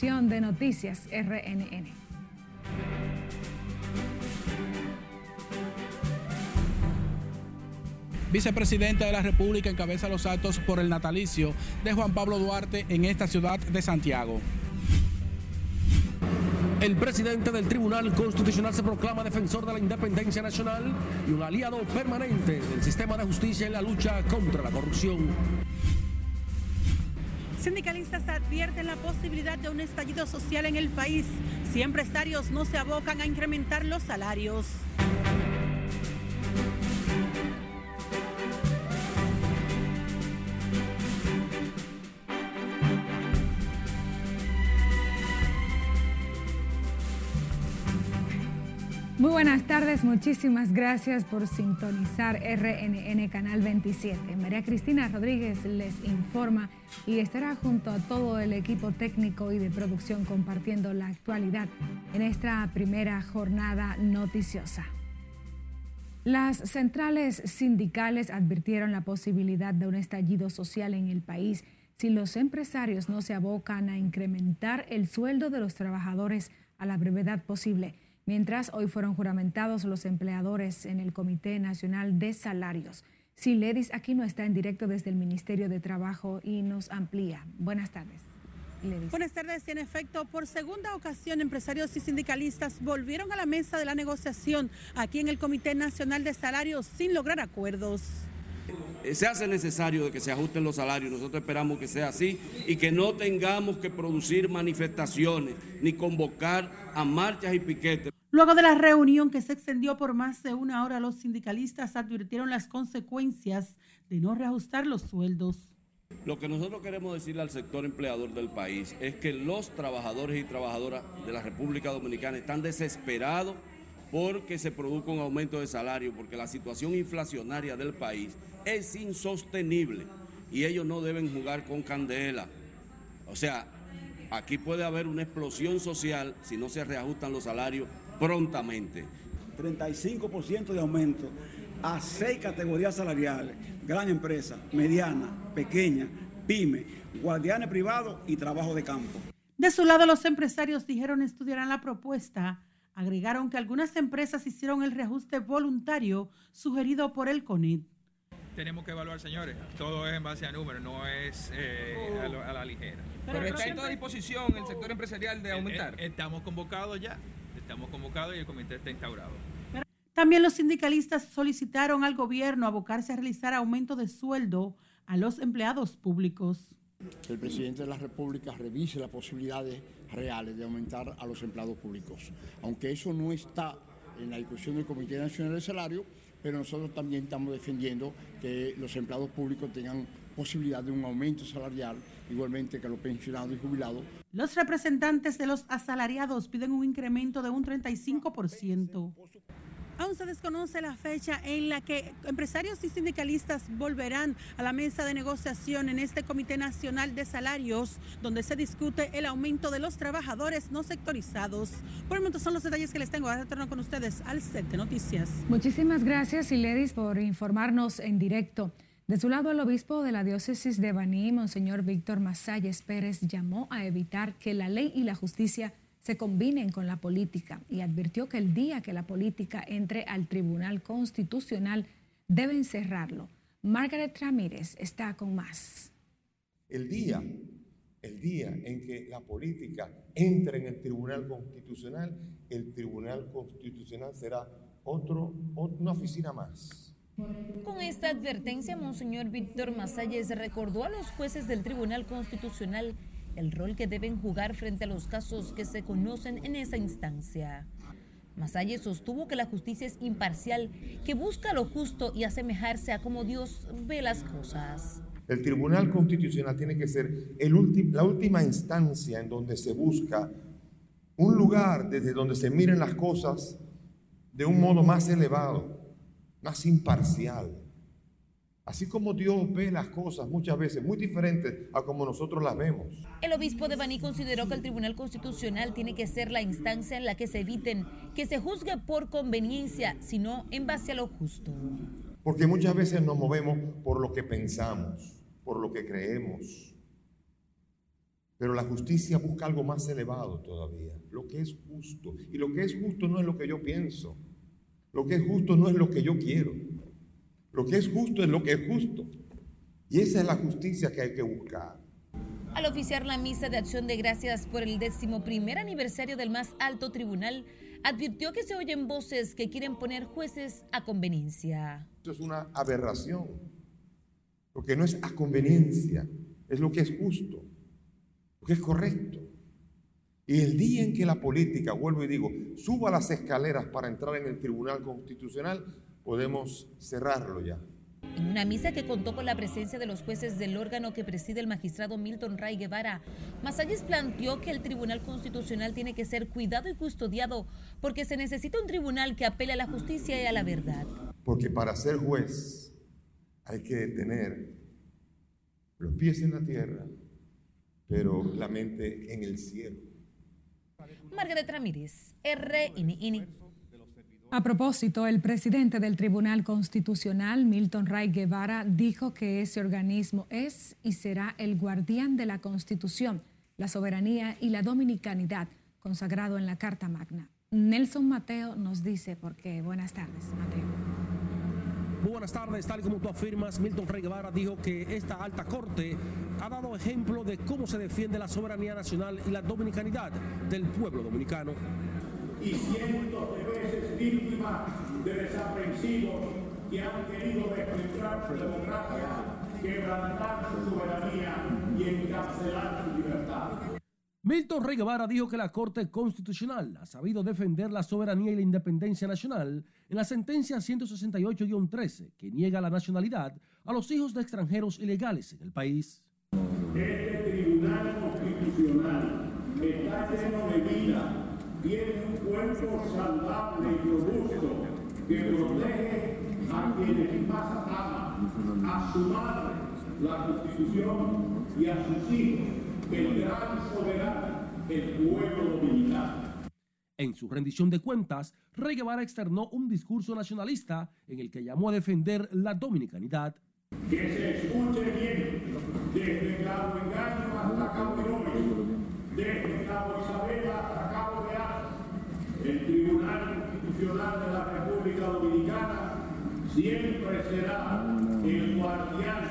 de Noticias RNN. Vicepresidenta de la República encabeza los actos por el natalicio de Juan Pablo Duarte en esta ciudad de Santiago. El presidente del Tribunal Constitucional se proclama defensor de la independencia nacional y un aliado permanente del sistema de justicia en la lucha contra la corrupción. Sindicalistas advierten la posibilidad de un estallido social en el país si empresarios no se abocan a incrementar los salarios. Buenas tardes, muchísimas gracias por sintonizar RNN Canal 27. María Cristina Rodríguez les informa y estará junto a todo el equipo técnico y de producción compartiendo la actualidad en esta primera jornada noticiosa. Las centrales sindicales advirtieron la posibilidad de un estallido social en el país si los empresarios no se abocan a incrementar el sueldo de los trabajadores a la brevedad posible mientras hoy fueron juramentados los empleadores en el Comité Nacional de Salarios. Siledis Aquino está en directo desde el Ministerio de Trabajo y nos amplía. Buenas tardes. Buenas tardes. En efecto, por segunda ocasión, empresarios y sindicalistas volvieron a la mesa de la negociación aquí en el Comité Nacional de Salarios sin lograr acuerdos. Se hace necesario de que se ajusten los salarios. Nosotros esperamos que sea así y que no tengamos que producir manifestaciones ni convocar a marchas y piquetes. Luego de la reunión que se extendió por más de una hora, los sindicalistas advirtieron las consecuencias de no reajustar los sueldos. Lo que nosotros queremos decirle al sector empleador del país es que los trabajadores y trabajadoras de la República Dominicana están desesperados porque se produzca un aumento de salario, porque la situación inflacionaria del país es insostenible y ellos no deben jugar con candela. O sea, aquí puede haber una explosión social si no se reajustan los salarios prontamente. 35% de aumento a seis categorías salariales, gran empresa, mediana, pequeña, pyme, guardianes privados y trabajo de campo. De su lado, los empresarios dijeron estudiarán la propuesta. Agregaron que algunas empresas hicieron el reajuste voluntario sugerido por el CONIT tenemos que evaluar, señores. Todo es en base a números, no es eh, a, la ligera. Pero, está en toda disposición el sector empresarial de eh, aumentar. Eh, estamos convocados ya, estamos convocados y el comité está instaurado. También los sindicalistas solicitaron al gobierno abocarse a realizar aumento de sueldo a los empleados públicos. Que el presidente de la República revise las posibilidades reales de aumentar a los empleados públicos. Aunque eso no está en la discusión del Comité Nacional de Salario, pero nosotros también estamos defendiendo que los empleados públicos tengan posibilidad de un aumento salarial, igualmente que los pensionados y jubilados. Los representantes de los asalariados piden un incremento de un 35%. Aún se desconoce la fecha en la que empresarios y sindicalistas volverán a la mesa de negociación en este Comité Nacional de Salarios, donde se discute el aumento de los trabajadores no sectorizados. Por el momento son los detalles que les tengo. Ahora retorno con ustedes al set noticias. Muchísimas gracias, Iledis, por informarnos en directo. De su lado, el obispo de la diócesis de Baní, Monseñor Víctor Masalles Pérez, llamó a evitar que la ley y la justicia se combinen con la política y advirtió que el día que la política entre al Tribunal Constitucional deben cerrarlo. Margaret Ramírez está con más. El día, el día en que la política entre en el Tribunal Constitucional, el Tribunal Constitucional será otro, una oficina más. Con esta advertencia, Monseñor Víctor Masalles recordó a los jueces del Tribunal Constitucional el rol que deben jugar frente a los casos que se conocen en esa instancia. Masalle sostuvo que la justicia es imparcial, que busca lo justo y asemejarse a cómo Dios ve las cosas. El Tribunal Constitucional tiene que ser la última instancia en donde se busca un lugar desde donde se miren las cosas de un modo más elevado, más imparcial. Así como Dios ve las cosas muchas veces muy diferentes a como nosotros las vemos. El obispo de Baní consideró que el Tribunal Constitucional tiene que ser la instancia en la que se eviten que se juzgue por conveniencia, sino en base a lo justo. Porque muchas veces nos movemos por lo que pensamos, por lo que creemos. Pero la justicia busca algo más elevado todavía, lo que es justo. Y lo que es justo no es lo que yo pienso. Lo que es justo no es lo que yo quiero. Lo que es justo es lo que es justo. Y esa es la justicia que hay que buscar. Al oficiar la misa de acción de gracias por el décimo primer aniversario del más alto tribunal, advirtió que se oyen voces que quieren poner jueces a conveniencia. Esto es una aberración. Lo que no es a conveniencia, es lo que es justo, lo que es correcto. Y el día en que la política, vuelvo y digo, suba las escaleras para entrar en el Tribunal Constitucional, podemos cerrarlo ya. En una misa que contó con la presencia de los jueces del órgano que preside el magistrado Milton Ray Guevara, Masalles planteó que el Tribunal Constitucional tiene que ser cuidado y custodiado porque se necesita un tribunal que apele a la justicia y a la verdad. Porque para ser juez hay que tener los pies en la tierra, pero la mente en el cielo. Margaret Ramírez, RNN. A propósito, el presidente del Tribunal Constitucional, Milton Ray Guevara, dijo que ese organismo es y será el guardián de la Constitución, la soberanía y la dominicanidad, consagrado en la Carta Magna. Nelson Mateo nos dice por qué. Buenas tardes, Mateo. Muy buenas tardes, tal como tú afirmas, Milton Rey Guevara dijo que esta alta corte ha dado ejemplo de cómo se defiende la soberanía nacional y la dominicanidad del pueblo dominicano y cientos de veces víctimas de desaprensivos que han querido desmembrar su democracia, quebrantar su soberanía y encarcelar su libertad. Milton Rey Guevara dijo que la Corte Constitucional ha sabido defender la soberanía y la independencia nacional en la sentencia 168-13 que niega la nacionalidad a los hijos de extranjeros ilegales en el país. Este Tribunal Constitucional está lleno de vida tiene un cuerpo saludable y robusto que protege a quienes más aman, a su madre, la Constitución, y a sus hijos, el gran soberano, el pueblo dominicano. En su rendición de cuentas, Rey Guevara externó un discurso nacionalista en el que llamó a defender la dominicanidad. Que se escuche bien, desde Cabo Engaño hasta Cabo desde Cabo Isabel hasta Cabo Real, el Tribunal Constitucional de la República Dominicana siempre será el guardián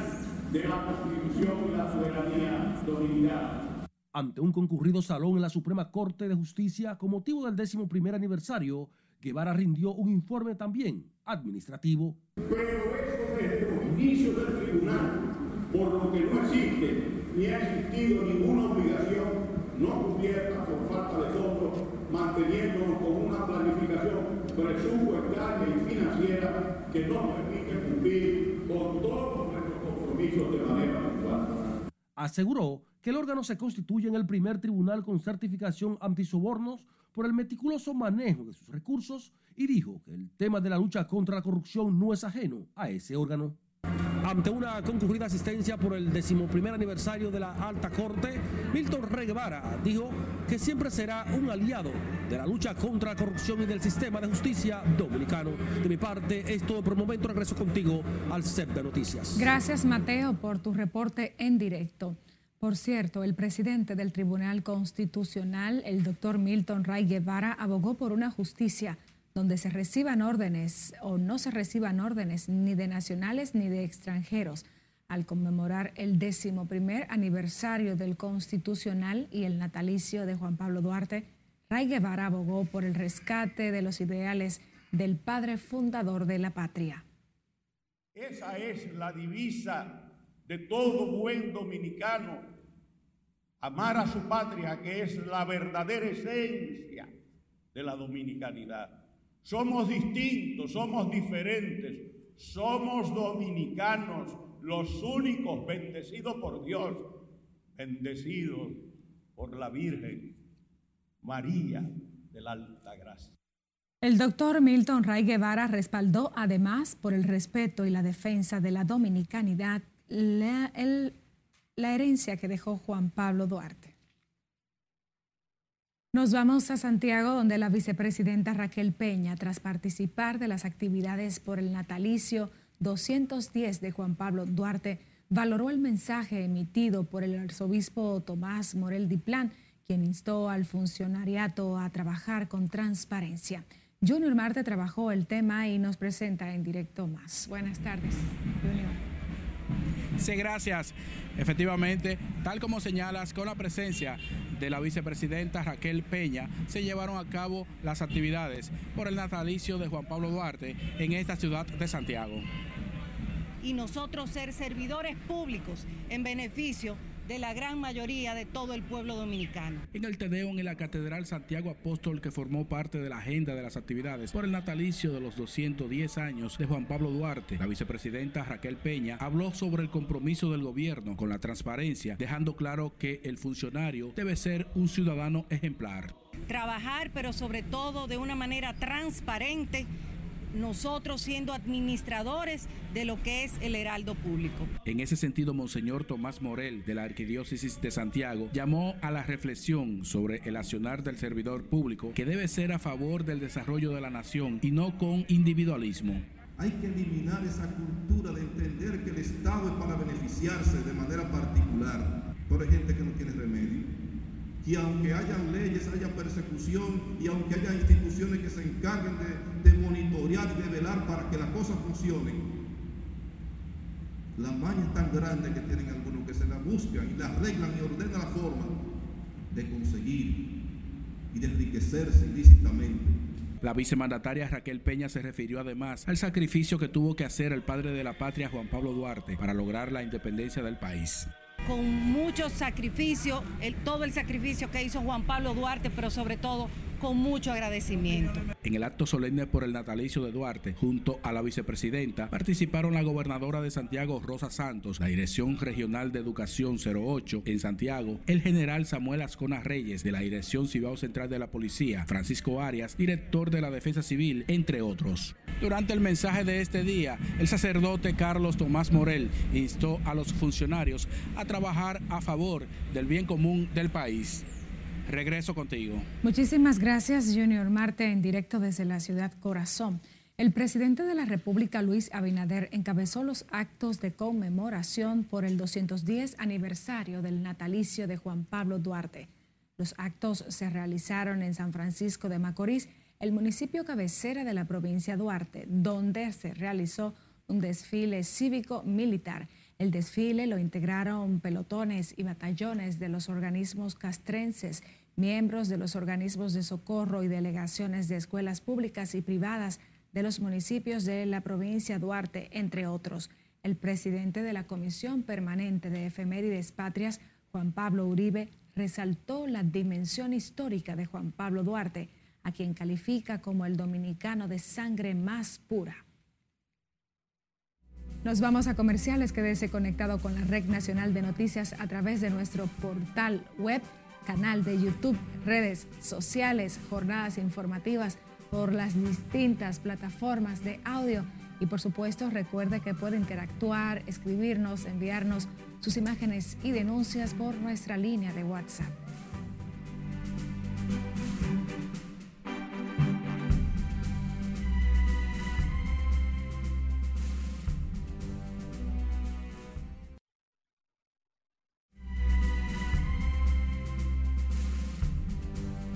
de la Constitución y la soberanía dominicana. Ante un concurrido salón en la Suprema Corte de Justicia con motivo del décimo primer aniversario, Guevara rindió un informe también administrativo. Pero eso desde los inicios del tribunal, por lo que no existe ni ha existido ninguna obligación no cubierta por falta de fondos, una planificación presupuestaria y financiera que nos permite cumplir con todos nuestros compromisos de manera puntual. Aseguró que el órgano se constituye en el primer tribunal con certificación antisobornos por el meticuloso manejo de sus recursos y dijo que el tema de la lucha contra la corrupción no es ajeno a ese órgano. Ante una concurrida asistencia por el decimoprimer aniversario de la Alta Corte, Milton Rey Guevara dijo que siempre será un aliado de la lucha contra la corrupción y del sistema de justicia dominicano. De mi parte, es todo por el momento. Regreso contigo al set de noticias. Gracias, Mateo, por tu reporte en directo. Por cierto, el presidente del Tribunal Constitucional, el doctor Milton Ray Guevara, abogó por una justicia donde se reciban órdenes o no se reciban órdenes ni de nacionales ni de extranjeros. Al conmemorar el décimo primer aniversario del Constitucional y el natalicio de Juan Pablo Duarte, Ray Guevara abogó por el rescate de los ideales del padre fundador de la patria. Esa es la divisa de todo buen dominicano, amar a su patria, que es la verdadera esencia de la dominicanidad. Somos distintos, somos diferentes, somos dominicanos, los únicos bendecidos por Dios, bendecidos por la Virgen María de la Alta Gracia. El doctor Milton Ray Guevara respaldó además por el respeto y la defensa de la dominicanidad la, la herencia que dejó Juan Pablo Duarte. Nos vamos a Santiago, donde la vicepresidenta Raquel Peña, tras participar de las actividades por el natalicio 210 de Juan Pablo Duarte, valoró el mensaje emitido por el arzobispo Tomás Morel Diplán, quien instó al funcionariato a trabajar con transparencia. Junior Marte trabajó el tema y nos presenta en directo más. Buenas tardes, Junior. Sí, gracias. Efectivamente, tal como señalas, con la presencia de la vicepresidenta Raquel Peña, se llevaron a cabo las actividades por el natalicio de Juan Pablo Duarte en esta ciudad de Santiago. Y nosotros ser servidores públicos en beneficio de la gran mayoría de todo el pueblo dominicano. En el Tedeum en la Catedral Santiago Apóstol, que formó parte de la agenda de las actividades por el natalicio de los 210 años de Juan Pablo Duarte, la vicepresidenta Raquel Peña habló sobre el compromiso del gobierno con la transparencia, dejando claro que el funcionario debe ser un ciudadano ejemplar. Trabajar, pero sobre todo de una manera transparente nosotros siendo administradores de lo que es el heraldo público. En ese sentido, Monseñor Tomás Morel de la Arquidiócesis de Santiago llamó a la reflexión sobre el accionar del servidor público que debe ser a favor del desarrollo de la nación y no con individualismo. Hay que eliminar esa cultura de entender que el Estado es para beneficiarse de manera particular. Por gente que no tiene remedio que aunque hayan leyes, haya persecución y aunque haya instituciones que se encarguen de, de monitorear y de velar para que las cosas funcionen, la maña es tan grande que tienen algunos que se la buscan y la arreglan y ordenan la forma de conseguir y de enriquecerse ilícitamente. La vicemandataria Raquel Peña se refirió además al sacrificio que tuvo que hacer el padre de la patria Juan Pablo Duarte para lograr la independencia del país con mucho sacrificio, todo el sacrificio que hizo Juan Pablo Duarte, pero sobre todo con mucho agradecimiento. En el acto solemne por el natalicio de Duarte, junto a la vicepresidenta, participaron la gobernadora de Santiago, Rosa Santos, la Dirección Regional de Educación 08 en Santiago, el general Samuel Ascona Reyes de la Dirección Cibao Central de la Policía, Francisco Arias, director de la Defensa Civil, entre otros. Durante el mensaje de este día, el sacerdote Carlos Tomás Morel instó a los funcionarios a trabajar a favor del bien común del país. Regreso contigo. Muchísimas gracias, Junior Marte, en directo desde la ciudad Corazón. El presidente de la República, Luis Abinader, encabezó los actos de conmemoración por el 210 aniversario del natalicio de Juan Pablo Duarte. Los actos se realizaron en San Francisco de Macorís, el municipio cabecera de la provincia Duarte, donde se realizó un desfile cívico-militar. El desfile lo integraron pelotones y batallones de los organismos castrenses miembros de los organismos de socorro y delegaciones de escuelas públicas y privadas de los municipios de la provincia Duarte, entre otros. El presidente de la Comisión Permanente de Efemérides Patrias, Juan Pablo Uribe, resaltó la dimensión histórica de Juan Pablo Duarte, a quien califica como el dominicano de sangre más pura. Nos vamos a comerciales, quédese conectado con la Red Nacional de Noticias a través de nuestro portal web canal de YouTube, redes sociales, jornadas informativas por las distintas plataformas de audio. Y por supuesto, recuerde que puede interactuar, escribirnos, enviarnos sus imágenes y denuncias por nuestra línea de WhatsApp.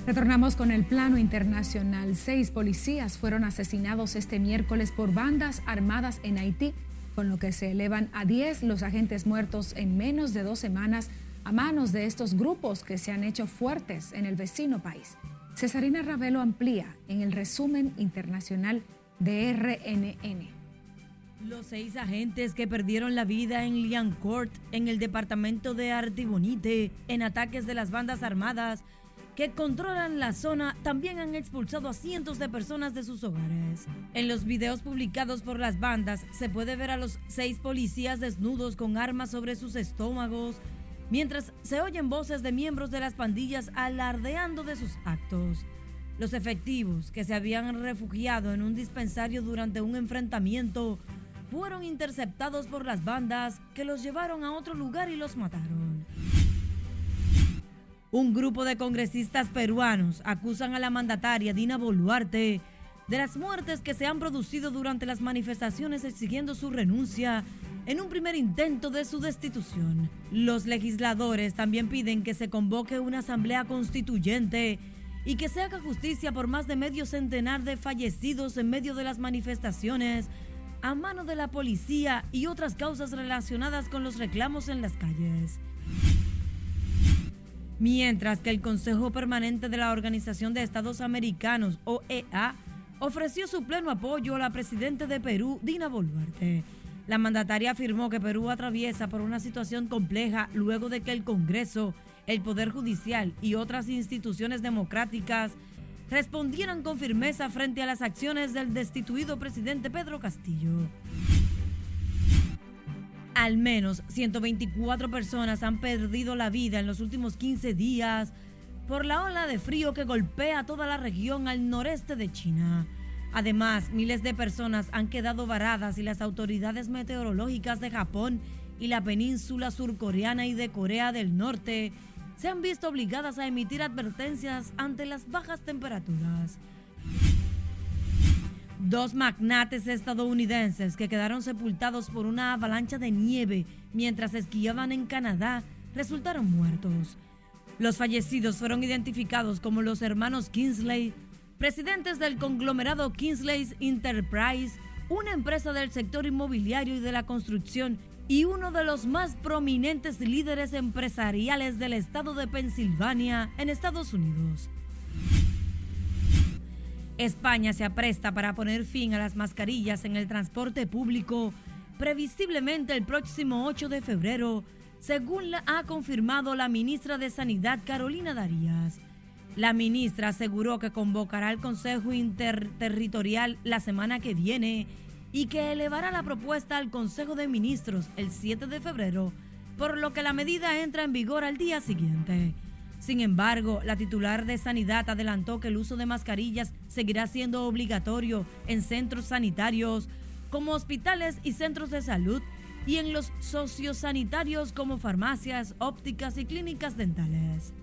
Retornamos con el plano internacional. Seis policías fueron asesinados este miércoles por bandas armadas en Haití, con lo que se elevan a 10 los agentes muertos en menos de dos semanas a manos de estos grupos que se han hecho fuertes en el vecino país. Cesarina Ravelo amplía en el resumen internacional de RNN. Los seis agentes que perdieron la vida en Liancourt, en el departamento de Artibonite, en ataques de las bandas armadas, que controlan la zona también han expulsado a cientos de personas de sus hogares. En los videos publicados por las bandas se puede ver a los seis policías desnudos con armas sobre sus estómagos, mientras se oyen voces de miembros de las pandillas alardeando de sus actos. Los efectivos que se habían refugiado en un dispensario durante un enfrentamiento fueron interceptados por las bandas que los llevaron a otro lugar y los mataron. Un grupo de congresistas peruanos acusan a la mandataria Dina Boluarte de las muertes que se han producido durante las manifestaciones exigiendo su renuncia en un primer intento de su destitución. Los legisladores también piden que se convoque una asamblea constituyente y que se haga justicia por más de medio centenar de fallecidos en medio de las manifestaciones a mano de la policía y otras causas relacionadas con los reclamos en las calles. Mientras que el Consejo Permanente de la Organización de Estados Americanos, OEA, ofreció su pleno apoyo a la presidenta de Perú, Dina Boluarte. La mandataria afirmó que Perú atraviesa por una situación compleja luego de que el Congreso, el Poder Judicial y otras instituciones democráticas respondieran con firmeza frente a las acciones del destituido presidente Pedro Castillo. Al menos 124 personas han perdido la vida en los últimos 15 días por la ola de frío que golpea toda la región al noreste de China. Además, miles de personas han quedado varadas y las autoridades meteorológicas de Japón y la península surcoreana y de Corea del Norte se han visto obligadas a emitir advertencias ante las bajas temperaturas. Dos magnates estadounidenses que quedaron sepultados por una avalancha de nieve mientras esquiaban en Canadá resultaron muertos. Los fallecidos fueron identificados como los hermanos Kingsley, presidentes del conglomerado Kingsley Enterprise, una empresa del sector inmobiliario y de la construcción y uno de los más prominentes líderes empresariales del estado de Pensilvania en Estados Unidos. España se apresta para poner fin a las mascarillas en el transporte público previsiblemente el próximo 8 de febrero, según ha confirmado la ministra de Sanidad Carolina Darías. La ministra aseguró que convocará al Consejo Interterritorial la semana que viene y que elevará la propuesta al Consejo de Ministros el 7 de febrero, por lo que la medida entra en vigor al día siguiente. Sin embargo, la titular de Sanidad adelantó que el uso de mascarillas seguirá siendo obligatorio en centros sanitarios como hospitales y centros de salud y en los sociosanitarios como farmacias, ópticas y clínicas dentales.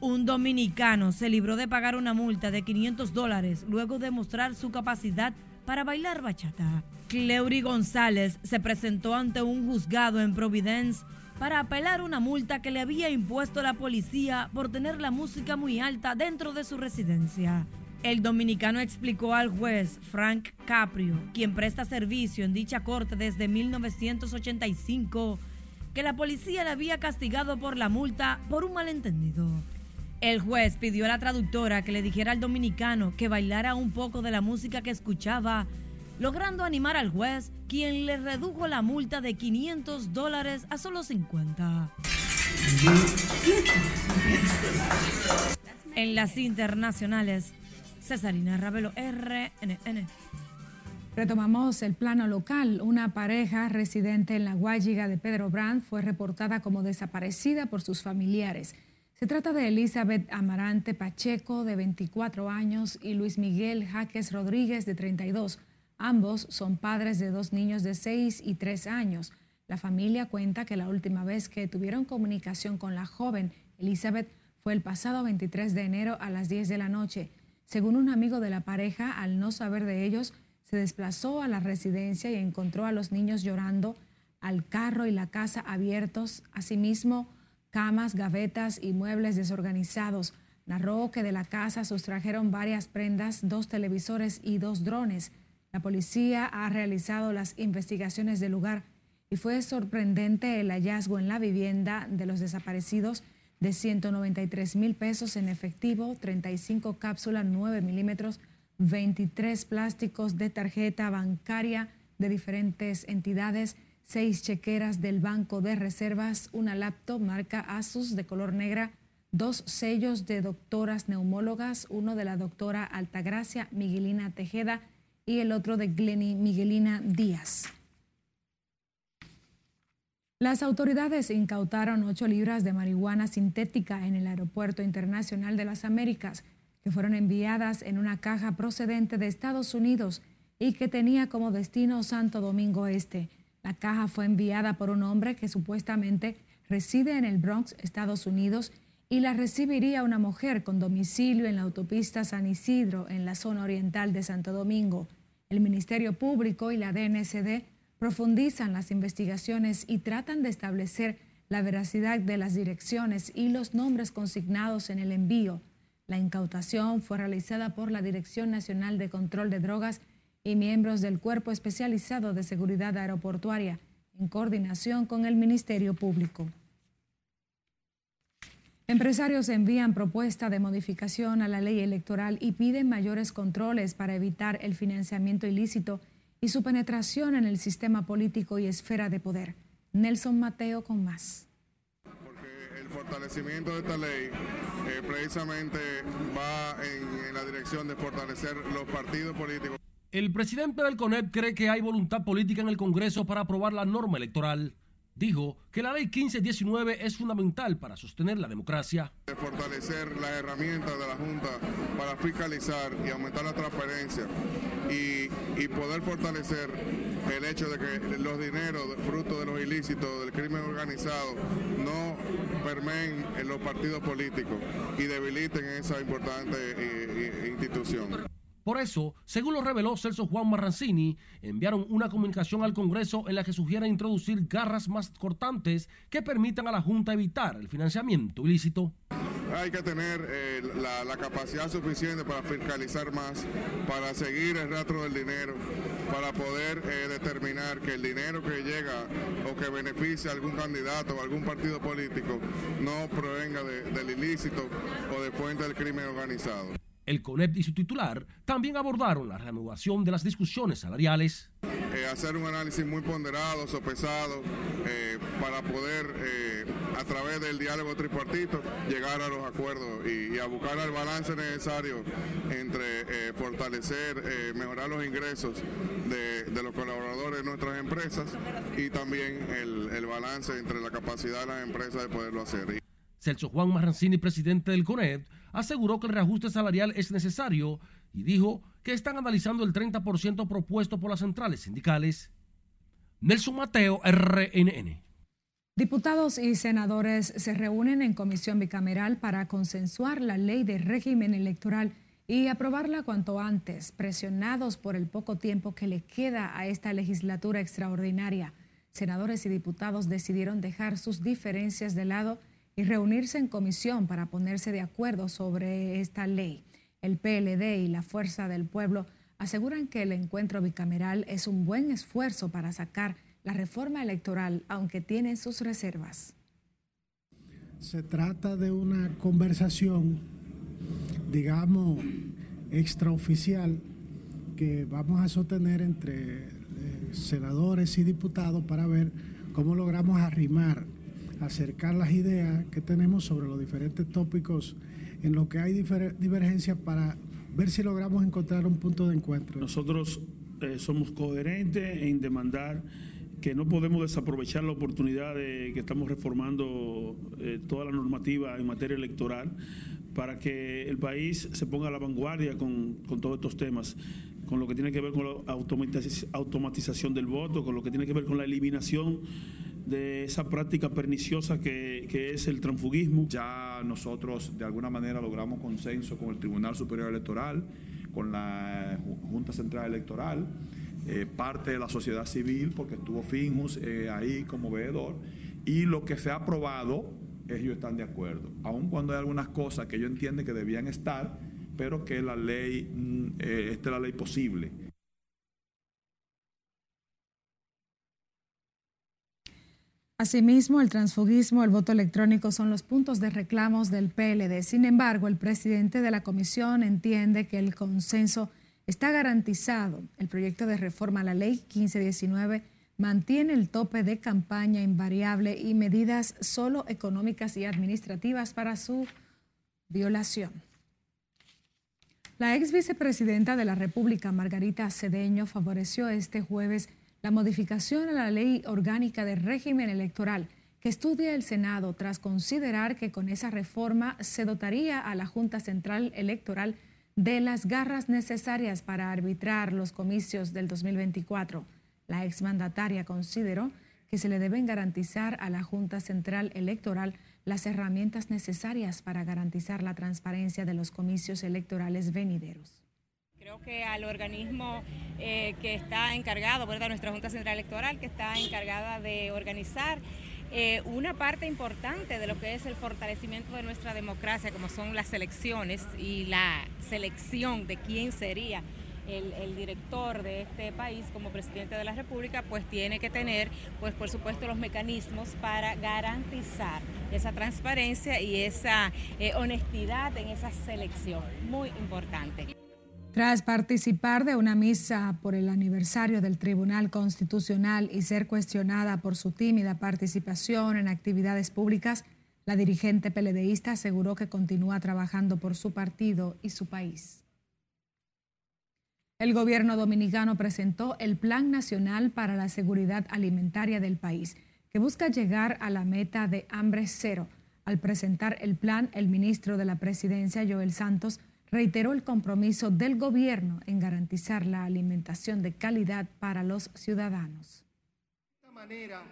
Un dominicano se libró de pagar una multa de 500 dólares luego de mostrar su capacidad para bailar bachata. Cleury González se presentó ante un juzgado en Providence para apelar una multa que le había impuesto la policía por tener la música muy alta dentro de su residencia. El dominicano explicó al juez Frank Caprio, quien presta servicio en dicha corte desde 1985, que la policía le había castigado por la multa por un malentendido. El juez pidió a la traductora que le dijera al dominicano que bailara un poco de la música que escuchaba, logrando animar al juez, quien le redujo la multa de 500 dólares a solo 50. En las internacionales, Cesarina Ravelo, RNN. Retomamos el plano local. Una pareja residente en la Guayiga de Pedro Brand fue reportada como desaparecida por sus familiares. Se trata de Elizabeth Amarante Pacheco, de 24 años, y Luis Miguel Jaques Rodríguez, de 32. Ambos son padres de dos niños de 6 y 3 años. La familia cuenta que la última vez que tuvieron comunicación con la joven Elizabeth fue el pasado 23 de enero a las 10 de la noche. Según un amigo de la pareja, al no saber de ellos, se desplazó a la residencia y encontró a los niños llorando, al carro y la casa abiertos. Asimismo, camas, gavetas y muebles desorganizados. Narró que de la casa sustrajeron varias prendas, dos televisores y dos drones. La policía ha realizado las investigaciones del lugar y fue sorprendente el hallazgo en la vivienda de los desaparecidos de 193 mil pesos en efectivo, 35 cápsulas 9 milímetros, 23 plásticos de tarjeta bancaria de diferentes entidades, seis chequeras del Banco de Reservas, una laptop marca Asus de color negra, dos sellos de doctoras neumólogas, uno de la doctora Altagracia Miguelina Tejeda y el otro de Glenny Miguelina Díaz. Las autoridades incautaron ocho libras de marihuana sintética en el Aeropuerto Internacional de las Américas, que fueron enviadas en una caja procedente de Estados Unidos y que tenía como destino Santo Domingo Este. La caja fue enviada por un hombre que supuestamente reside en el Bronx, Estados Unidos, y la recibiría una mujer con domicilio en la autopista San Isidro, en la zona oriental de Santo Domingo. El Ministerio Público y la DNCD profundizan las investigaciones y tratan de establecer la veracidad de las direcciones y los nombres consignados en el envío. La incautación fue realizada por la Dirección Nacional de Control de Drogas y miembros del Cuerpo Especializado de Seguridad Aeroportuaria, en coordinación con el Ministerio Público. Empresarios envían propuesta de modificación a la ley electoral y piden mayores controles para evitar el financiamiento ilícito y su penetración en el sistema político y esfera de poder. Nelson Mateo con más. Porque el fortalecimiento de esta ley eh, precisamente va en, en la dirección de fortalecer los partidos políticos. El presidente del CONEP cree que hay voluntad política en el Congreso para aprobar la norma electoral. Dijo que la ley 1519 es fundamental para sostener la democracia. De fortalecer las herramientas de la Junta para fiscalizar y aumentar la transparencia y, poder fortalecer el hecho de que los dineros fruto de los ilícitos del crimen organizado no permeen en los partidos políticos y debiliten esa importante eh, institución. Por eso, según lo reveló Celso Juan Marrancini, enviaron una comunicación al Congreso en la que sugieren introducir garras más cortantes que permitan a la Junta evitar el financiamiento ilícito. Hay que tener eh, la, capacidad suficiente para fiscalizar más, para seguir el rastro del dinero, para poder eh, determinar que el dinero que llega o que beneficia a algún candidato o algún partido político no provenga de, del ilícito o de fuente del crimen organizado. El CONEP y su titular también abordaron la reanudación de las discusiones salariales. Eh, hacer un análisis muy ponderado, sopesado, eh, para poder, eh, a través del diálogo tripartito, llegar a los acuerdos y, a buscar el balance necesario entre fortalecer, mejorar los ingresos de, los colaboradores de nuestras empresas y también el balance entre la capacidad de las empresas de poderlo hacer. Celso Juan Marrancini, presidente del CONED, aseguró que el reajuste salarial es necesario y dijo que están analizando el 30% propuesto por las centrales sindicales. Nelson Mateo, RNN. Diputados y senadores se reúnen en comisión bicameral para consensuar la ley de régimen electoral y aprobarla cuanto antes, presionados por el poco tiempo que le queda a esta legislatura extraordinaria. Senadores y diputados decidieron dejar sus diferencias de lado y reunirse en comisión para ponerse de acuerdo sobre esta ley. El PLD y la Fuerza del Pueblo aseguran que el encuentro bicameral es un buen esfuerzo para sacar la reforma electoral, aunque tiene sus reservas. Se trata de una conversación, digamos, extraoficial que vamos a sostener entre eh, senadores y diputados para ver cómo logramos arrimar acercar las ideas que tenemos sobre los diferentes tópicos en lo que hay divergencia para ver si logramos encontrar un punto de encuentro. Nosotros eh, somos coherentes en demandar que no podemos desaprovechar la oportunidad de que estamos reformando eh, toda la normativa en materia electoral para que el país se ponga a la vanguardia con, con todos estos temas con lo que tiene que ver con la automatización del voto, con lo que tiene que ver con la eliminación de esa práctica perniciosa que, es el transfugismo. Ya nosotros de alguna manera logramos consenso con el Tribunal Superior Electoral, con la Junta Central Electoral, eh, parte de la sociedad civil, porque estuvo Finjus eh, ahí como veedor, y lo que se ha aprobado, ellos están de acuerdo, aun cuando hay algunas cosas que ellos entienden que debían estar, pero que la ley, mm, eh, esta es la ley posible. Asimismo, el transfugismo, el voto electrónico son los puntos de reclamos del PLD. Sin embargo, el presidente de la comisión entiende que el consenso está garantizado. El proyecto de reforma a la ley 1519 mantiene el tope de campaña invariable y medidas solo económicas y administrativas para su violación. La ex vicepresidenta de la República, Margarita Cedeño, favoreció este jueves la modificación a la ley orgánica de régimen electoral que estudia el Senado tras considerar que con esa reforma se dotaría a la Junta Central Electoral de las garras necesarias para arbitrar los comicios del 2024. La exmandataria consideró que se le deben garantizar a la Junta Central Electoral las herramientas necesarias para garantizar la transparencia de los comicios electorales venideros Creo que al organismo eh, que está encargado, ¿verdad? Nuestra Junta Central Electoral, que está encargada de organizar eh, una parte importante de lo que es el fortalecimiento de nuestra democracia, como son las elecciones y la selección de quién sería el, director de este país como presidente de la República, pues tiene que tener, pues por supuesto, los mecanismos para garantizar esa transparencia y esa eh, honestidad en esa selección. Muy importante. Tras participar de una misa por el aniversario del Tribunal Constitucional y ser cuestionada por su tímida participación en actividades públicas, la dirigente peledeísta aseguró que continúa trabajando por su partido y su país. El gobierno dominicano presentó el Plan Nacional para la Seguridad Alimentaria del país, que busca llegar a la meta de hambre cero. Al presentar el plan, el ministro de la Presidencia, Joel Santos, reiteró el compromiso del gobierno en garantizar la alimentación de calidad para los ciudadanos. De esta manera,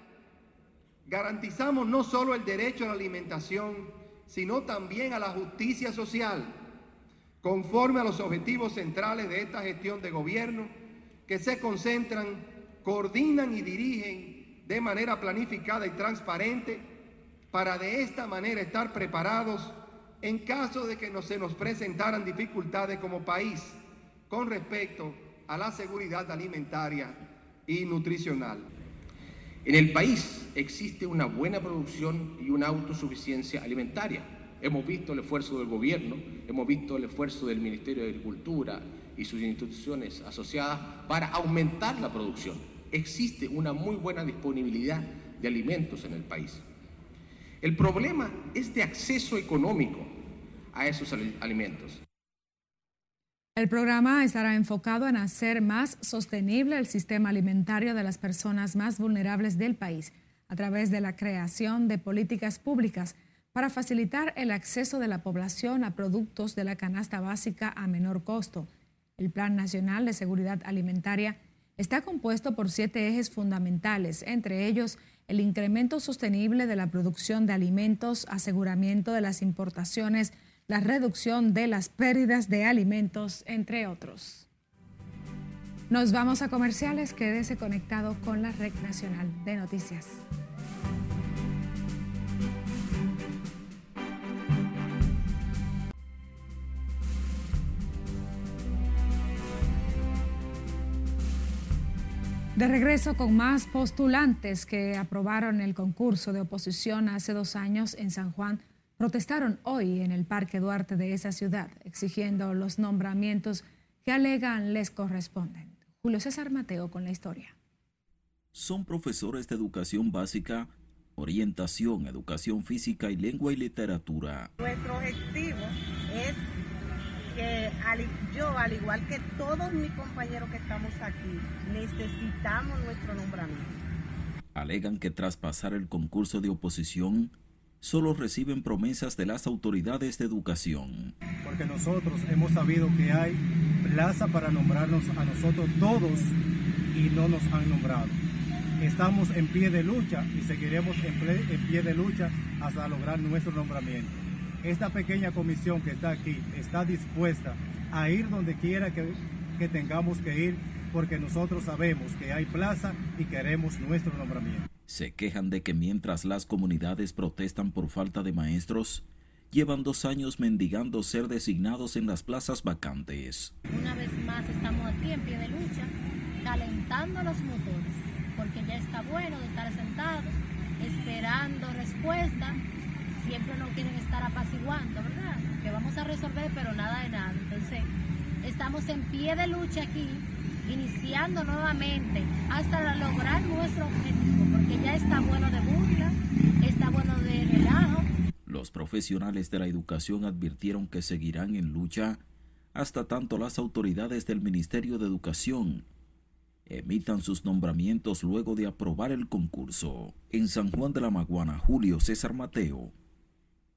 garantizamos no solo el derecho a la alimentación, sino también a la justicia social, conforme a los objetivos centrales de esta gestión de gobierno, que se concentran, coordinan y dirigen de manera planificada y transparente para de esta manera estar preparados en caso de que no se nos presentaran dificultades como país con respecto a la seguridad alimentaria y nutricional. En el país existe una buena producción y una autosuficiencia alimentaria. Hemos visto el esfuerzo del gobierno, hemos visto el esfuerzo del Ministerio de Agricultura y sus instituciones asociadas para aumentar la producción. Existe una muy buena disponibilidad de alimentos en el país. El problema es de acceso económico a esos alimentos. El programa estará enfocado en hacer más sostenible el sistema alimentario de las personas más vulnerables del país a través de la creación de políticas públicas para facilitar el acceso de la población a productos de la canasta básica a menor costo. El Plan Nacional de Seguridad Alimentaria está compuesto por siete ejes fundamentales, entre ellos el incremento sostenible de la producción de alimentos, aseguramiento de las importaciones, la reducción de las pérdidas de alimentos, entre otros. Nos vamos a comerciales, quédese conectado con la Red Nacional de Noticias. De regreso con más postulantes que aprobaron el concurso de oposición hace dos años en San Juan, protestaron hoy en el Parque Duarte de esa ciudad, exigiendo los nombramientos que alegan les corresponden. Julio César Mateo con la historia. Son profesores de educación básica, orientación, educación física y lengua y literatura. Nuestro objetivo es que yo, al igual que todos mis compañeros que estamos aquí, necesitamos nuestro nombramiento. Alegan que tras pasar el concurso de oposición, solo reciben promesas de las autoridades de educación. Porque nosotros hemos sabido que hay plaza para nombrarnos a nosotros todos y no nos han nombrado. Estamos en pie de lucha y seguiremos en, pie de lucha hasta lograr nuestro nombramiento. Esta pequeña comisión que está aquí está dispuesta a ir donde quiera que, que tengamos que ir porque nosotros sabemos que hay plaza y queremos nuestro nombramiento se quejan de que mientras las comunidades protestan por falta de maestros, llevan dos años mendigando ser designados en las plazas vacantes. Una vez más estamos aquí en pie de lucha, calentando los motores, porque ya está bueno de estar sentados, esperando respuesta. Siempre no quieren estar apaciguando, ¿verdad? Que vamos a resolver, pero nada de nada. Entonces, estamos en pie de lucha aquí iniciando nuevamente hasta lograr nuestro objetivo, porque ya está bueno de burla, está bueno de relajo. Los profesionales de la educación advirtieron que seguirán en lucha hasta tanto las autoridades del Ministerio de Educación emitan sus nombramientos luego de aprobar el concurso. En San Juan de la Maguana, Julio César Mateo,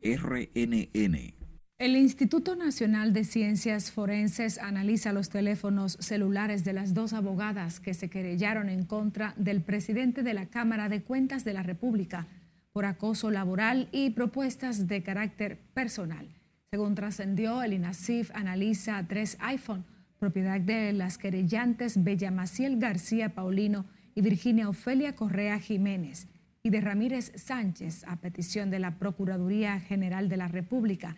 RNN. El Instituto Nacional de Ciencias Forenses analiza los teléfonos celulares de las dos abogadas que se querellaron en contra del presidente de la Cámara de Cuentas de la República por acoso laboral y propuestas de carácter personal. Según trascendió, el INASIF analiza tres iPhone propiedad de las querellantes Bella Maciel García Paulino y Virginia Ofelia Correa Jiménez, y de Ramírez Sánchez, a petición de la Procuraduría General de la República,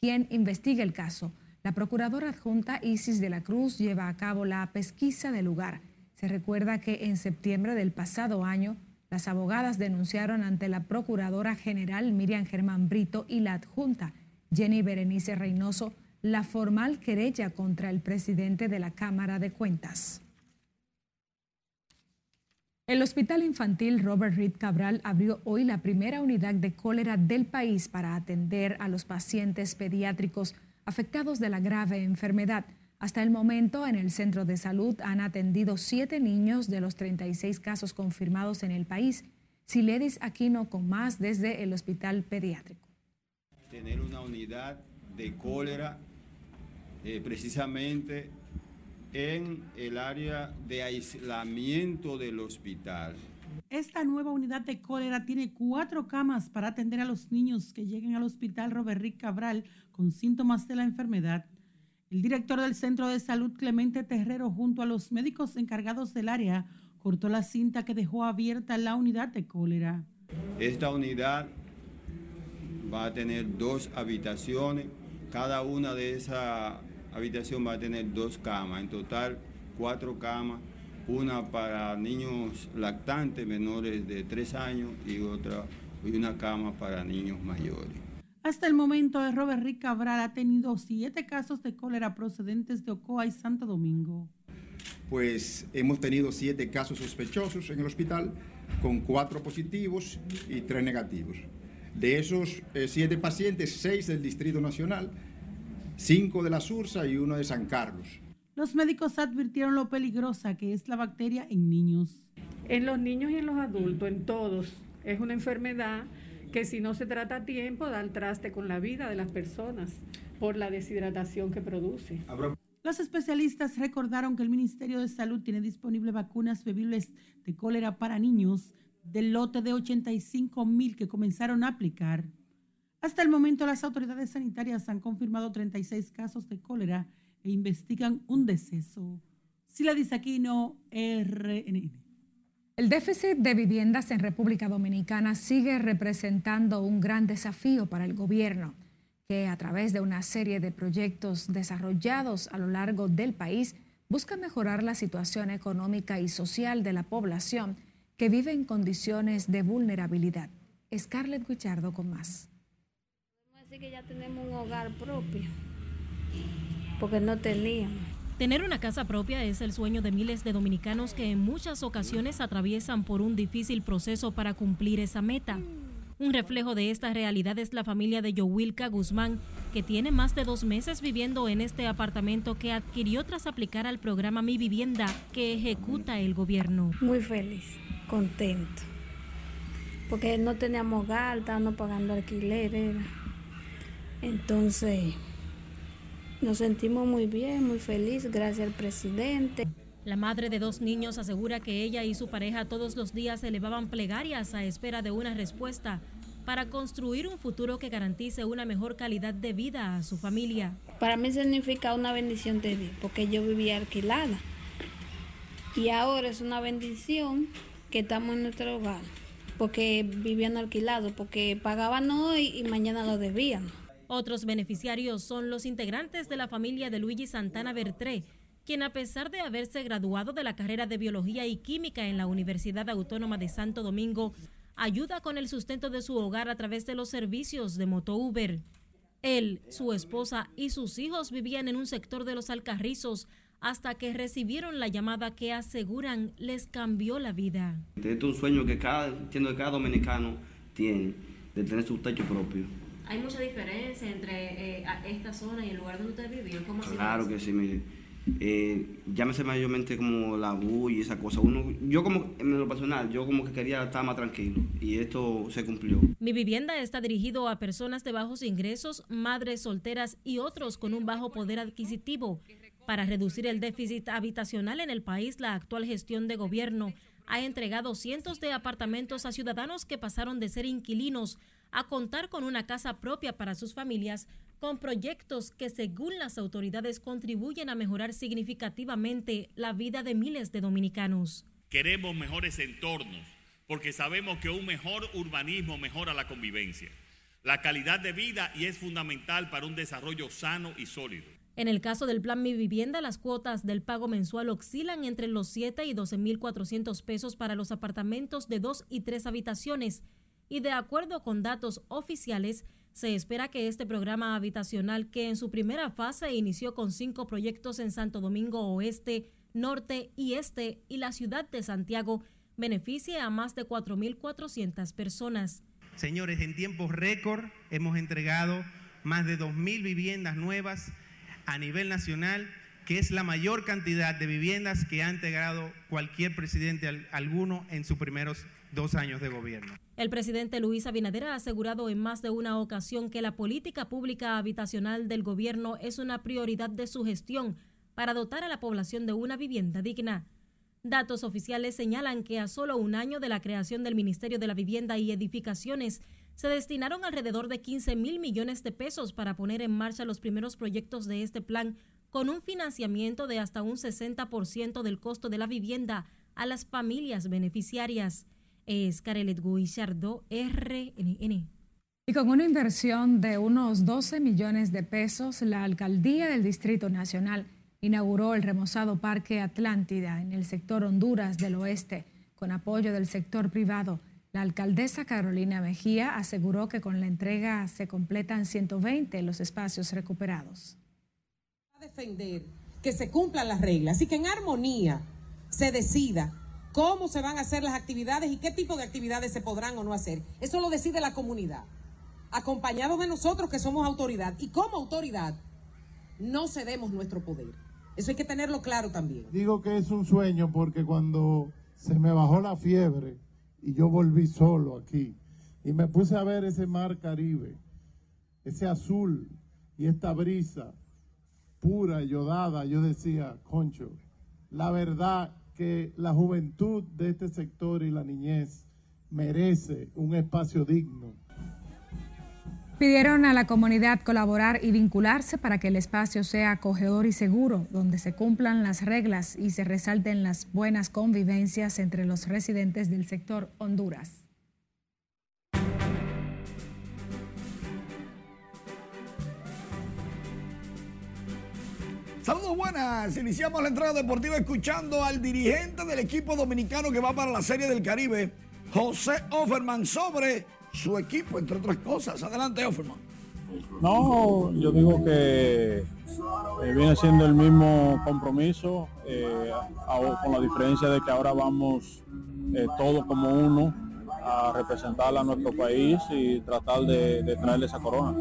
quien investiga el caso. La procuradora adjunta Isis de la Cruz lleva a cabo la pesquisa del lugar. Se recuerda que en septiembre del pasado año, las abogadas denunciaron ante la Procuradora General Miriam Germán Brito y la adjunta Jenny Berenice Reynoso la formal querella contra el presidente de la Cámara de Cuentas. El Hospital Infantil Robert Reed Cabral abrió hoy la primera unidad de cólera del país para atender a los pacientes pediátricos afectados de la grave enfermedad. Hasta el momento, en el centro de salud han atendido siete niños de los 36 casos confirmados en el país. Siledis Aquino con más desde el hospital pediátrico. Tener una unidad de cólera eh, precisamente en el área de aislamiento del hospital. Esta nueva unidad de cólera tiene cuatro camas para atender a los niños que lleguen al hospital Robert Rick Cabral con síntomas de la enfermedad. El director del Centro de Salud, Clemente Terrero, junto a los médicos encargados del área, cortó la cinta que dejó abierta la unidad de cólera. Esta unidad va a tener dos habitaciones, cada una de esas habitación va a tener dos camas, en total cuatro camas, una para niños lactantes menores de tres años y otra y una cama para niños mayores. Hasta el momento, Robert Rick Cabral ha tenido siete casos de cólera procedentes de Ocoa y Santo Domingo. Pues hemos tenido siete casos sospechosos en el hospital, con cuatro positivos y tres negativos. De esos eh, siete pacientes, seis del Distrito Nacional, cinco de la Sursa y uno de San Carlos. Los médicos advirtieron lo peligrosa que es la bacteria en niños. En los niños y en los adultos, en todos, es una enfermedad que si no se trata a tiempo da el traste con la vida de las personas por la deshidratación que produce. Los especialistas recordaron que el Ministerio de Salud tiene disponible vacunas bebibles de cólera para niños del lote de 85 mil que comenzaron a aplicar. Hasta el momento, las autoridades sanitarias han confirmado 36 casos de cólera e investigan un deceso. Sila Disaquino, RNN. El déficit de viviendas en República Dominicana sigue representando un gran desafío para el gobierno, que a través de una serie de proyectos desarrollados a lo largo del país busca mejorar la situación económica y social de la población que vive en condiciones de vulnerabilidad. Scarlett Guichardo con más que ya tenemos un hogar propio, porque no teníamos. Tener una casa propia es el sueño de miles de dominicanos que en muchas ocasiones atraviesan por un difícil proceso para cumplir esa meta. Un reflejo de esta realidad es la familia de Yowilka Guzmán, que tiene más de dos meses viviendo en este apartamento que adquirió tras aplicar al programa Mi Vivienda que ejecuta el gobierno. Muy feliz, contento, porque no teníamos hogar, estábamos pagando alquiler. Entonces, nos sentimos muy bien, muy felices, gracias al presidente. La madre de dos niños asegura que ella y su pareja todos los días elevaban plegarias a espera de una respuesta para construir un futuro que garantice una mejor calidad de vida a su familia. Para mí significa una bendición de Dios, porque yo vivía alquilada. Y ahora es una bendición que estamos en nuestro hogar, porque vivían alquilados, porque pagaban hoy y mañana lo debían. Otros beneficiarios son los integrantes de la familia de Luigi Santana Bertré, quien a pesar de haberse graduado de la carrera de Biología y Química en la Universidad Autónoma de Santo Domingo, ayuda con el sustento de su hogar a través de los servicios de Moto Uber. Él, su esposa y sus hijos vivían en un sector de los Alcarrizos hasta que recibieron la llamada que aseguran les cambió la vida. Este es un sueño que cada, que cada dominicano tiene, de tener su techo propio. ¿Hay mucha diferencia entre eh, esta zona y el lugar donde usted vivió? ¿Cómo claro que sí, mire. Eh, llámese mayormente como la bulla y esa cosa. Uno, yo como, en lo personal, yo como que quería estar más tranquilo y esto se cumplió. Mi vivienda está dirigido a personas de bajos ingresos, madres solteras y otros con un bajo poder adquisitivo. Para reducir el déficit habitacional en el país, la actual gestión de gobierno ha entregado cientos de apartamentos a ciudadanos que pasaron de ser inquilinos a contar con una casa propia para sus familias con proyectos que según las autoridades contribuyen a mejorar significativamente la vida de miles de dominicanos. Queremos mejores entornos porque sabemos que un mejor urbanismo mejora la convivencia, la calidad de vida y es fundamental para un desarrollo sano y sólido. En el caso del plan Mi Vivienda, las cuotas del pago mensual oscilan entre los 7 y 12.400 pesos para los apartamentos de dos y tres habitaciones y de acuerdo con datos oficiales, se espera que este programa habitacional, que en su primera fase inició con cinco proyectos en Santo Domingo Oeste, Norte y Este y la ciudad de Santiago, beneficie a más de 4.400 personas. Señores, en tiempos récord hemos entregado más de 2.000 viviendas nuevas a nivel nacional, que es la mayor cantidad de viviendas que ha integrado cualquier presidente alguno en sus primeros dos años de gobierno. El presidente Luis Abinader ha asegurado en más de una ocasión que la política pública habitacional del gobierno es una prioridad de su gestión para dotar a la población de una vivienda digna. Datos oficiales señalan que a solo un año de la creación del Ministerio de la Vivienda y Edificaciones se destinaron alrededor de 15 mil millones de pesos para poner en marcha los primeros proyectos de este plan con un financiamiento de hasta un 60% del costo de la vivienda a las familias beneficiarias es Carelet Guillardo, RNN. Y con una inversión de unos 12 millones de pesos, la alcaldía del Distrito Nacional inauguró el remozado Parque Atlántida en el sector Honduras del Oeste, con apoyo del sector privado. La alcaldesa Carolina Mejía aseguró que con la entrega se completan 120 los espacios recuperados. A defender que se cumplan las reglas y que en armonía se decida cómo se van a hacer las actividades y qué tipo de actividades se podrán o no hacer. Eso lo decide la comunidad, acompañados de nosotros que somos autoridad. Y como autoridad, no cedemos nuestro poder. Eso hay que tenerlo claro también. Digo que es un sueño porque cuando se me bajó la fiebre y yo volví solo aquí y me puse a ver ese mar Caribe, ese azul y esta brisa pura, yodada, yo decía, concho, la verdad que la juventud de este sector y la niñez merece un espacio digno. Pidieron a la comunidad colaborar y vincularse para que el espacio sea acogedor y seguro, donde se cumplan las reglas y se resalten las buenas convivencias entre los residentes del sector Honduras. Saludos buenas, iniciamos la entrada deportiva escuchando al dirigente del equipo dominicano que va para la Serie del Caribe, José Offerman, sobre su equipo, entre otras cosas. Adelante, Offerman. No, yo digo que eh, viene siendo el mismo compromiso, eh, con la diferencia de que ahora vamos eh, todos como uno a representar a nuestro país y tratar de, de traerle esa corona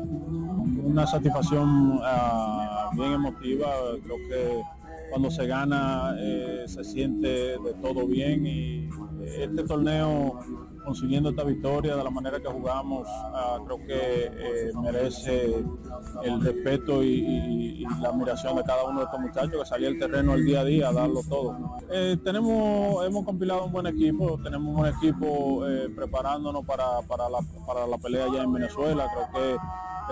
una satisfacción ah, bien emotiva. Creo que cuando se gana eh, se siente de todo bien y este torneo consiguiendo esta victoria de la manera que jugamos, ah, creo que eh, merece el respeto y, la admiración de cada uno de estos muchachos que salía al terreno el día a día a darlo todo. tenemos, hemos compilado un buen equipo, tenemos un equipo preparándonos para, para, la, para la pelea ya en Venezuela. Creo que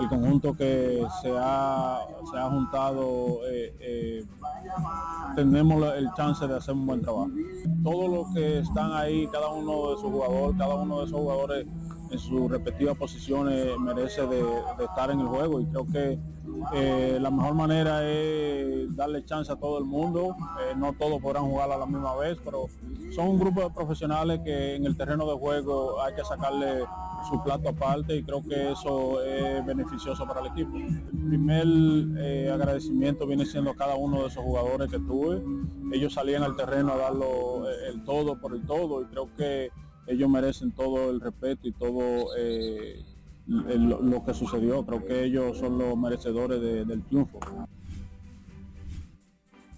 el conjunto que se ha, se ha juntado, eh, eh, tenemos el chance de hacer un buen trabajo. Todos los que están ahí, cada uno de sus jugadores, cada uno de esos jugadores en sus respectivas posiciones merece de, estar en el juego y creo que eh, la mejor manera es darle chance a todo el mundo. no todos podrán jugar a la misma vez, pero son un grupo de profesionales que en el terreno de juego hay que sacarle su plato aparte y creo que eso es beneficioso para el equipo. El primer eh, agradecimiento viene siendo cada uno de esos jugadores que tuve. Ellos salían al terreno a darlo eh, el todo por el todo y creo que ellos merecen todo el respeto y todo eh, lo que sucedió. Creo que ellos son los merecedores del triunfo.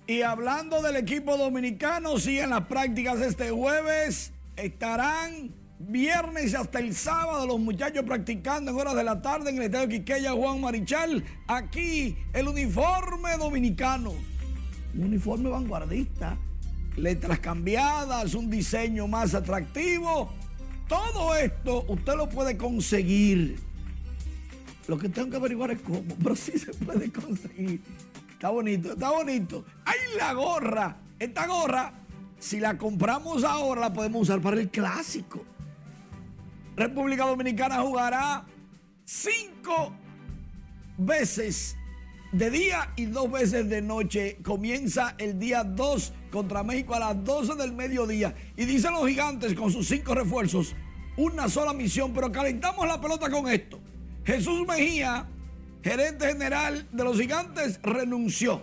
Y hablando del equipo dominicano, siguen las prácticas este jueves. Estarán viernes hasta el sábado los muchachos practicando en horas de la tarde en el estadio Quiqueya Juan Marichal. Aquí el uniforme dominicano. Un uniforme vanguardista, letras cambiadas, un diseño más atractivo. todo esto usted lo puede conseguir. Lo que tengo que averiguar es cómo, pero sí se puede conseguir. Está bonito, está bonito. ¡Ay, la gorra! Esta gorra, si la compramos ahora, la podemos usar para el clásico. República Dominicana jugará cinco veces de día y dos veces de noche. Comienza el día 2 contra México a las 12 del mediodía. Y dicen los gigantes con sus cinco refuerzos, una sola misión, pero calentamos la pelota con esto. Jesús Mejía, gerente general de los gigantes, renunció.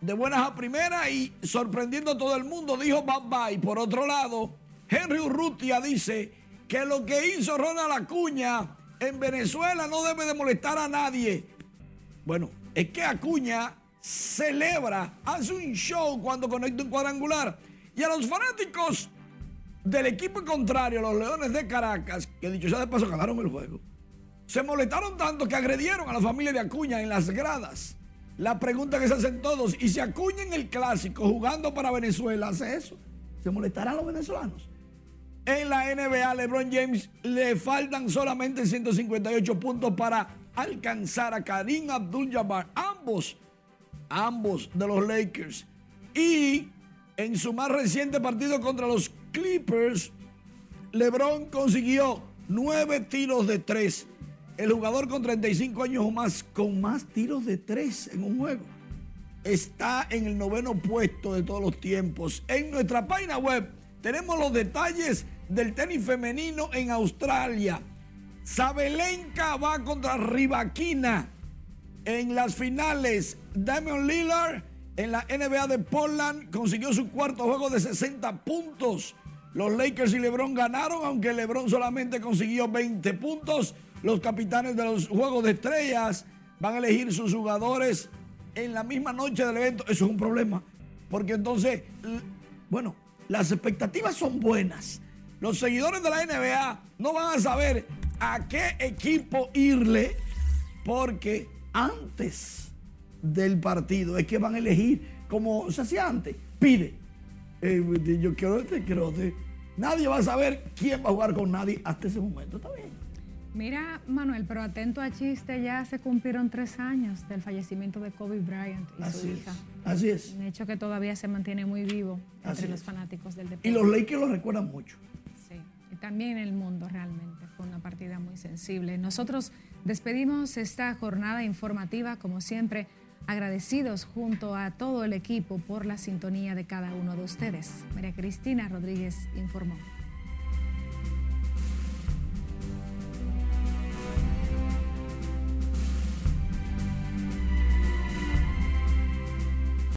De buenas a primeras y sorprendiendo a todo el mundo, dijo bye bye. Por otro lado, Henry Urrutia dice que lo que hizo Ronald Acuña en Venezuela no debe de molestar a nadie. Bueno, es que Acuña celebra, hace un show cuando conecta un cuadrangular. Y a los fanáticos del equipo contrario, los Leones de Caracas, que dicho sea de paso ganaron el juego, se molestaron tanto que agredieron a la familia de Acuña en las gradas. La pregunta que se hacen todos, ¿y si Acuña en el clásico jugando para Venezuela hace eso? ¿Se molestarán los venezolanos? En la NBA, LeBron James le faltan solamente 158 puntos para alcanzar a Karim Abdul-Jabbar, ambos, ambos de los Lakers. Y en su más reciente partido contra los Clippers, LeBron consiguió nueve tiros de tres. El jugador con 35 años o más, con más tiros de tres en un juego, está en el noveno puesto de todos los tiempos. En nuestra página web tenemos los detalles del tenis femenino en Australia. Sabelenka va contra Rivaquina en las finales. Damian Lillard en la NBA de Portland consiguió su cuarto juego de 60 puntos. Los Lakers y LeBron ganaron, aunque LeBron solamente consiguió 20 puntos. Los capitanes de los Juegos de Estrellas van a elegir sus jugadores en la misma noche del evento. Eso es un problema, porque entonces, bueno, las expectativas son buenas. Los seguidores de la NBA no van a saber a qué equipo irle porque antes del partido es que van a elegir como se hacía antes. Pide. Eh, yo quiero este, quiero este. Nadie va a saber quién va a jugar con nadie hasta ese momento. Está bien. Mira, Manuel, pero atento a chiste, ya se cumplieron tres años del fallecimiento de Kobe Bryant y Así su es, hija. así es. Un hecho que todavía se mantiene muy vivo entre los fanáticos del deporte. Y los Lakers lo recuerdan mucho. Sí, y también el mundo realmente. Una partida muy sensible. Nosotros despedimos esta jornada informativa, como siempre, agradecidos junto a todo el equipo por la sintonía de cada uno de ustedes. María Cristina Rodríguez informó.